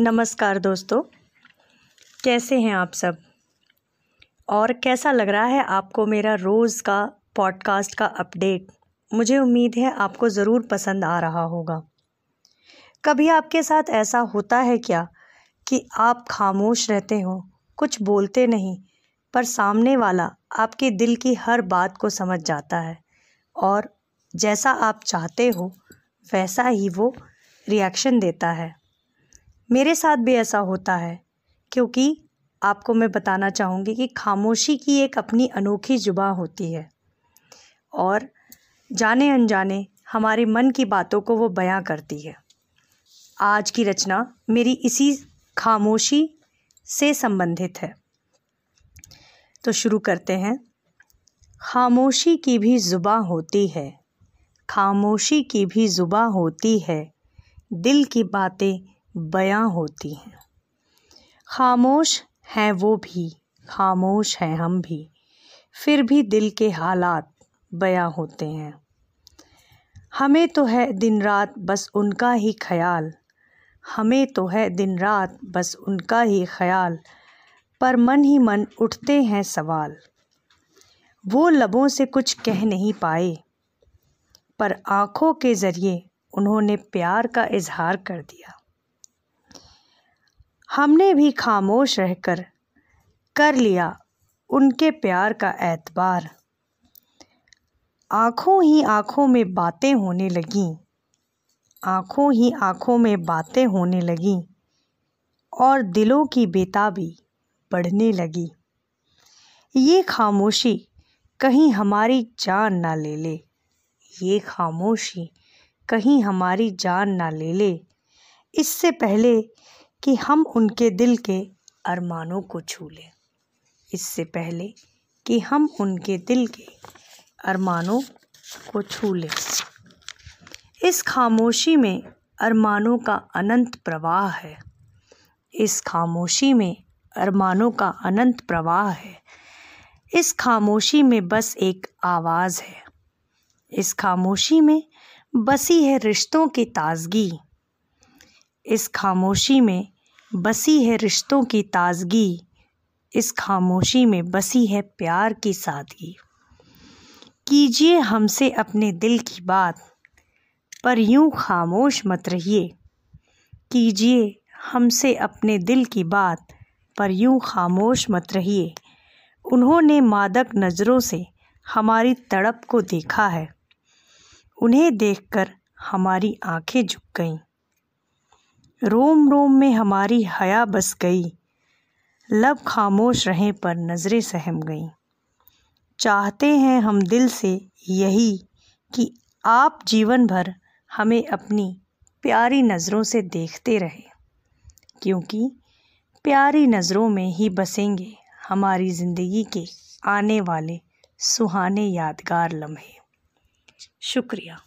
नमस्कार दोस्तों। कैसे हैं आप सब? और कैसा लग रहा है आपको मेरा रोज़ का पॉडकास्ट का अपडेट? मुझे उम्मीद है आपको ज़रूर पसंद आ रहा होगा। कभी आपके साथ ऐसा होता है क्या कि आप खामोश रहते हो, कुछ बोलते नहीं, पर सामने वाला आपके दिल की हर बात को समझ जाता है? और जैसा आप चाहते हो, वैसा ही वो रिएक्शन देता है। मेरे साथ भी ऐसा होता है, क्योंकि आपको मैं बताना चाहूँगी कि खामोशी की एक अपनी अनोखी जुबा होती है। और जाने अनजाने हमारे मन की बातों को वो बयां करती है। आज की रचना मेरी इसी खामोशी से संबंधित है। तो शुरू करते हैं। खामोशी की भी ज़ुबा होती है, खामोशी की भी ज़ुबा होती है। दिल की बातें बयां होती हैं। खामोश हैं वो भी, खामोश हैं हम भी। फिर भी दिल के हालात बयां होते हैं। हमें तो है दिन रात बस उनका ही ख्याल। हमें तो है दिन रात बस उनका ही ख्याल। पर मन ही मन उठते हैं सवाल। वो लबों से कुछ कह नहीं पाए। पर आँखों के ज़रिए उन्होंने प्यार का इजहार कर दिया। हमने भी खामोश रहकर कर लिया उनके प्यार का एतबार आँखों ही आँखों में बातें होने लगीं। आँखों ही आँखों में बातें होने लगीं और दिलों की बेताबी बढ़ने लगी। ये खामोशी कहीं हमारी जान ना ले ले। ये खामोशी कहीं हमारी जान ना ले ले। इससे पहले कि हम उनके दिल के अरमानों को छू लें। इससे पहले कि हम उनके दिल के अरमानों को छू लें। इस खामोशी में अरमानों का अनंत प्रवाह है। इस खामोशी में अरमानों का अनंत प्रवाह है। इस खामोशी में बस एक आवाज़ है। इस खामोशी में बसी है रिश्तों की ताजगी। इस खामोशी में बसी है रिश्तों की ताजगी। इस खामोशी में बसी है प्यार की सादगी। कीजिए हमसे अपने दिल की बात, पर यूँ खामोश मत रहिए। कीजिए हमसे अपने दिल की बात, पर यूँ खामोश मत रहिए। उन्होंने मादक नज़रों से हमारी तड़प को देखा है। उन्हें देखकर हमारी आँखें झुक गईं। रोम रोम में हमारी हया बस गई। लब खामोश रहें पर नज़रें सहम गईं। चाहते हैं हम दिल से यही कि आप जीवन भर हमें अपनी प्यारी नज़रों से देखते रहें, क्योंकि प्यारी नज़रों में ही बसेंगे हमारी ज़िंदगी के आने वाले सुहाने यादगार लम्हे। शुक्रिया।